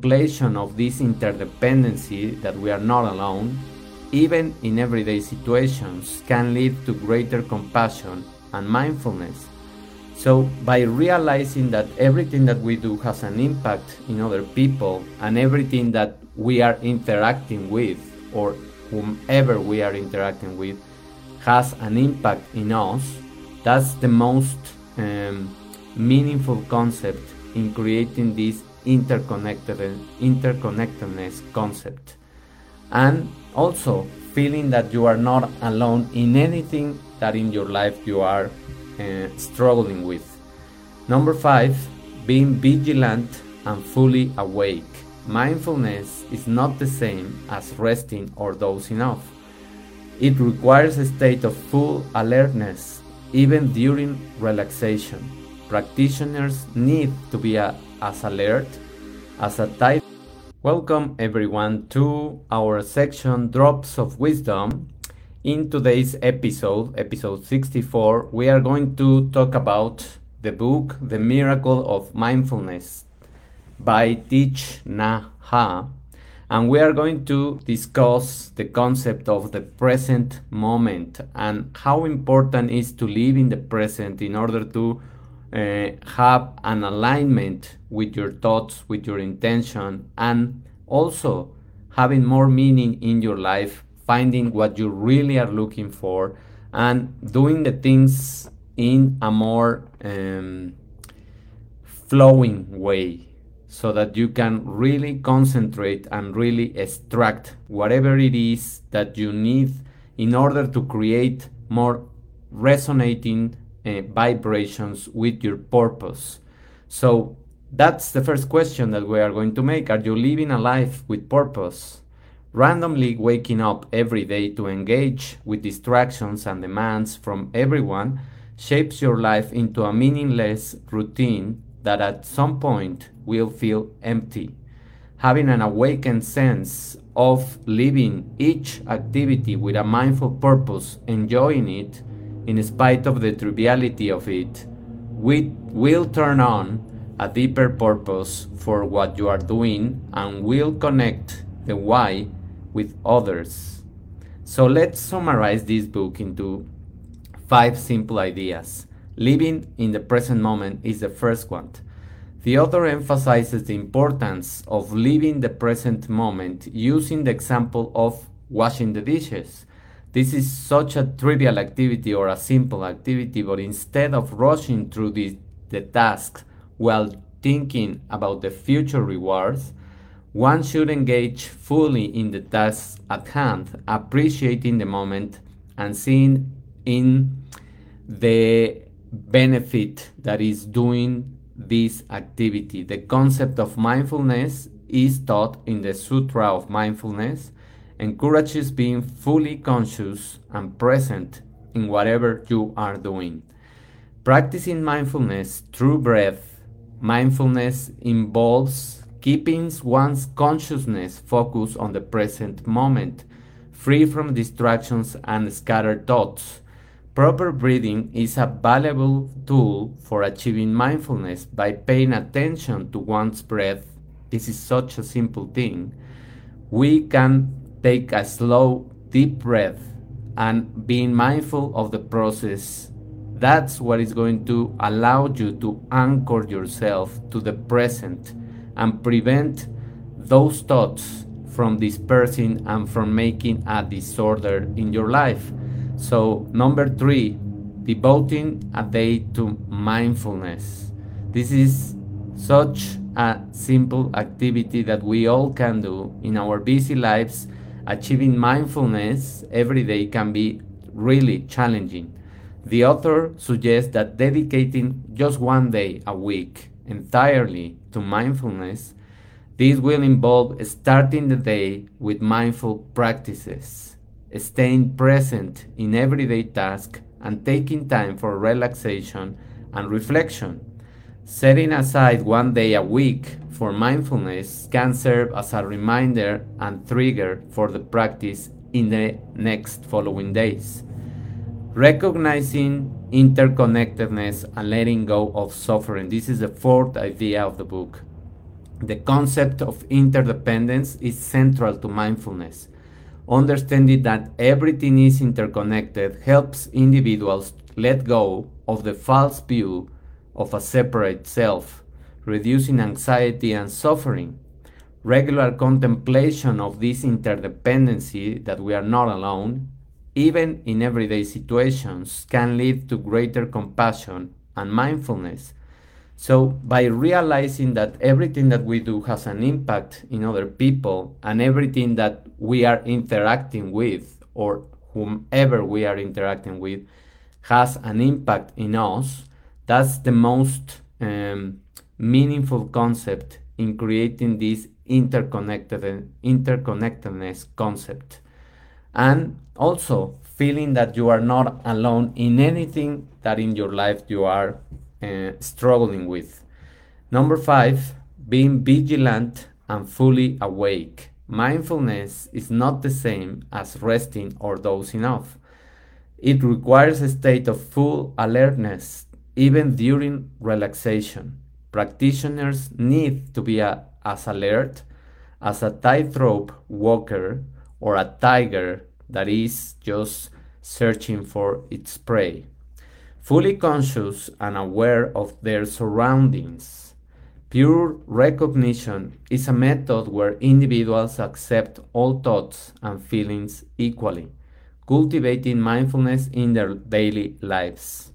contemplation of this interdependency that we are not alone, even in everyday situations, can lead to greater compassion and mindfulness. So, by realizing that everything that we do has an impact in other people and everything that we are interacting with or whomever we are interacting with has an impact in us, that's the most um, meaningful concept in creating this interconnected interconnectedness concept. And also feeling that you are not alone in anything that in your life you are uh, struggling with. Number 5 being vigilant and fully awake. Mindfulness is not the same as resting or dozing off. It requires a state of full alertness even during relaxation. Practitioners need to be a, as alert as a type. Welcome everyone to our section Drops of Wisdom. In today's episode, episode 64, we are going to talk about the book The Miracle of Mindfulness by Thich Nhat Hanh. And we are going to discuss the concept of the present moment and how important it is to live in the present in order to uh, have an alignment with your thoughts, with your intention, and also having more meaning in your life, finding what you really are looking for, and doing the things in a more um, flowing way so that you can really concentrate and really extract whatever it is that you need in order to create more resonating uh, vibrations with your purpose. So that's the first question that we are going to make. Are you living a life with purpose? Randomly waking up every day to engage with distractions and demands from everyone shapes your life into a meaningless routine that at some point will feel empty. Having an awakened sense of living each activity with a mindful purpose, enjoying it, in spite of the triviality of it, we will turn on a deeper purpose for what you are doing and will connect the why with others. So let's summarize this book into five simple ideas. Living in the present moment is the first one. The author emphasizes the importance of living the present moment using the example of washing the dishes. This is such a trivial activity or a simple activity, but instead of rushing through the, the task while thinking about the future rewards, one should engage fully in the task at hand, appreciating the moment and seeing in the benefit that is doing this activity. The concept of mindfulness is taught in the Sutra of Mindfulness encourages being fully conscious and present in whatever you are doing. Practicing mindfulness through breath, mindfulness involves keeping one's consciousness focused on the present moment, free from distractions and scattered thoughts. Proper breathing is a valuable tool for achieving mindfulness by paying attention to one's breath. This is such a simple thing. We can take a slow, deep breath and being mindful of the process. That's what is going to allow you to anchor yourself to the present and prevent those thoughts from dispersing and from making a disorder in your life. So, number three, devoting a day to mindfulness. This is such a simple activity that we all can do in our busy lives achieving mindfulness every day can be really challenging. The author suggests that dedicating just one day a week entirely to mindfulness, this will involve starting the day with mindful practices, staying present in everyday tasks, and taking time for relaxation and reflection. Setting aside one day a week for mindfulness can serve as a reminder and trigger for the practice in the next following days. Recognizing interconnectedness and letting go of suffering. This is the fourth idea of the book. The concept of interdependence is central to mindfulness. Understanding that everything is interconnected helps individuals let go of the false view of a separate self, reducing anxiety and suffering. Regular contemplation of this interdependency that we are not alone, even in everyday situations, can lead to greater compassion and mindfulness so, by realizing that everything that we do has an impact in other people and everything that we are interacting with or whomever we are interacting with has an impact in us, that's the most um, meaningful concept in creating this interconnected interconnectedness concept. And also feeling that you are not alone in anything that in your life you are uh, struggling with. Number five, being vigilant and fully awake. Mindfulness is not the same as resting or dozing off. It requires a state of full alertness even during relaxation. Practitioners need to be a, as alert as a tightrope walker or a tiger that is just searching for its prey fully conscious and aware of their surroundings. Pure recognition is a method where individuals accept all thoughts and feelings equally, cultivating mindfulness in their daily lives.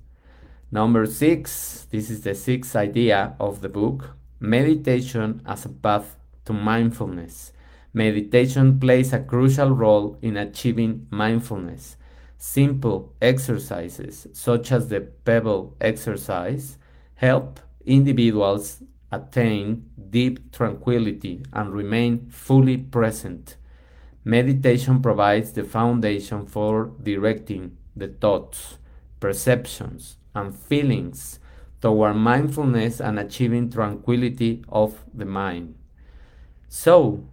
Number six, this is the sixth idea of the book meditation as a path to mindfulness. Meditation plays a crucial role in achieving mindfulness. Simple exercises, such as the pebble exercise, help individuals attain deep tranquility and remain fully present. Meditation provides the foundation for directing the thoughts, perceptions, and feelings toward mindfulness and achieving tranquility of the mind. So,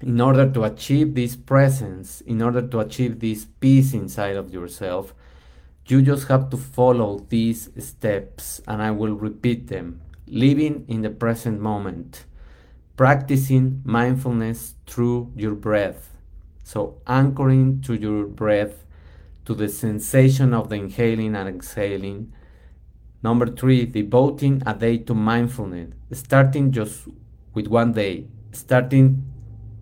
in order to achieve this presence, in order to achieve this peace inside of yourself, you just have to follow these steps, and I will repeat them. Living in the present moment, practicing mindfulness through your breath. So, anchoring to your breath, to the sensation of the inhaling and exhaling. Number three, devoting a day to mindfulness, starting just with one day, starting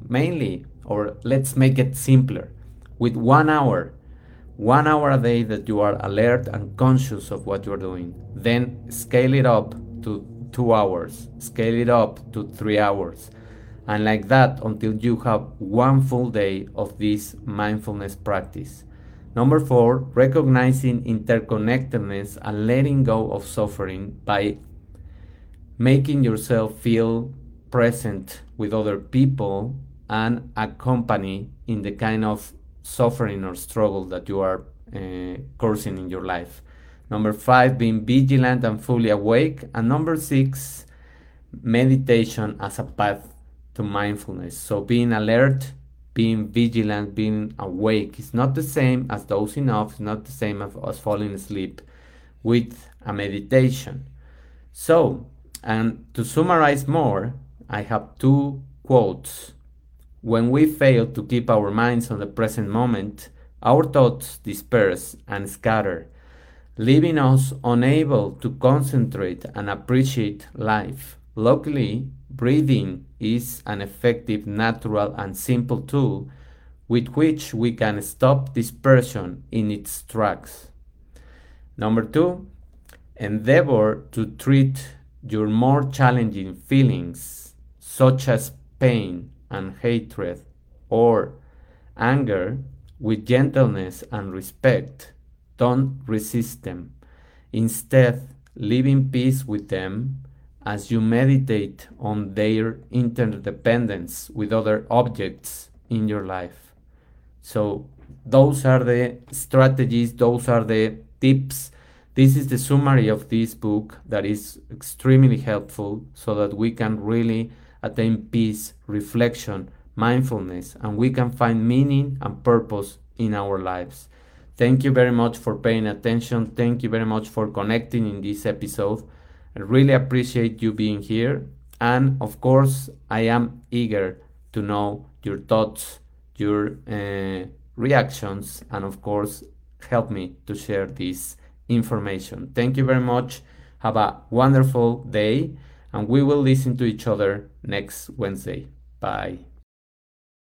mainly, or let's make it simpler, with one hour, one hour a day that you are alert and conscious of what you're doing. Then scale it up to two hours, scale it up to three hours, and like that until you have one full day of this mindfulness practice. Number four, recognizing interconnectedness and letting go of suffering by making yourself feel present with other people and accompany in the kind of suffering or struggle that you are uh, coursing in your life. Number five, being vigilant and fully awake. And number six, meditation as a path to mindfulness. So being alert, being vigilant, being awake is not the same as dozing off, it's not the same as, as falling asleep with a meditation. So, and to summarize more, I have two quotes when we fail to keep our minds on the present moment, our thoughts disperse and scatter, leaving us unable to concentrate and appreciate life. Luckily, breathing is an effective, natural, and simple tool with which we can stop dispersion in its tracks. Number two, endeavor to treat your more challenging feelings, such as pain, and hatred or anger with gentleness and respect. Don't resist them. Instead, live in peace with them as you meditate on their interdependence with other objects in your life. So, those are the strategies, those are the tips. This is the summary of this book that is extremely helpful so that we can really attain peace, reflection, mindfulness, and we can find meaning and purpose in our lives. Thank you very much for paying attention. Thank you very much for connecting in this episode. I really appreciate you being here. And of course, I am eager to know your thoughts, your uh, reactions, and of course, help me to share this information. Thank you very much. Have a wonderful day, and we will listen to each other next Wednesday. Bye.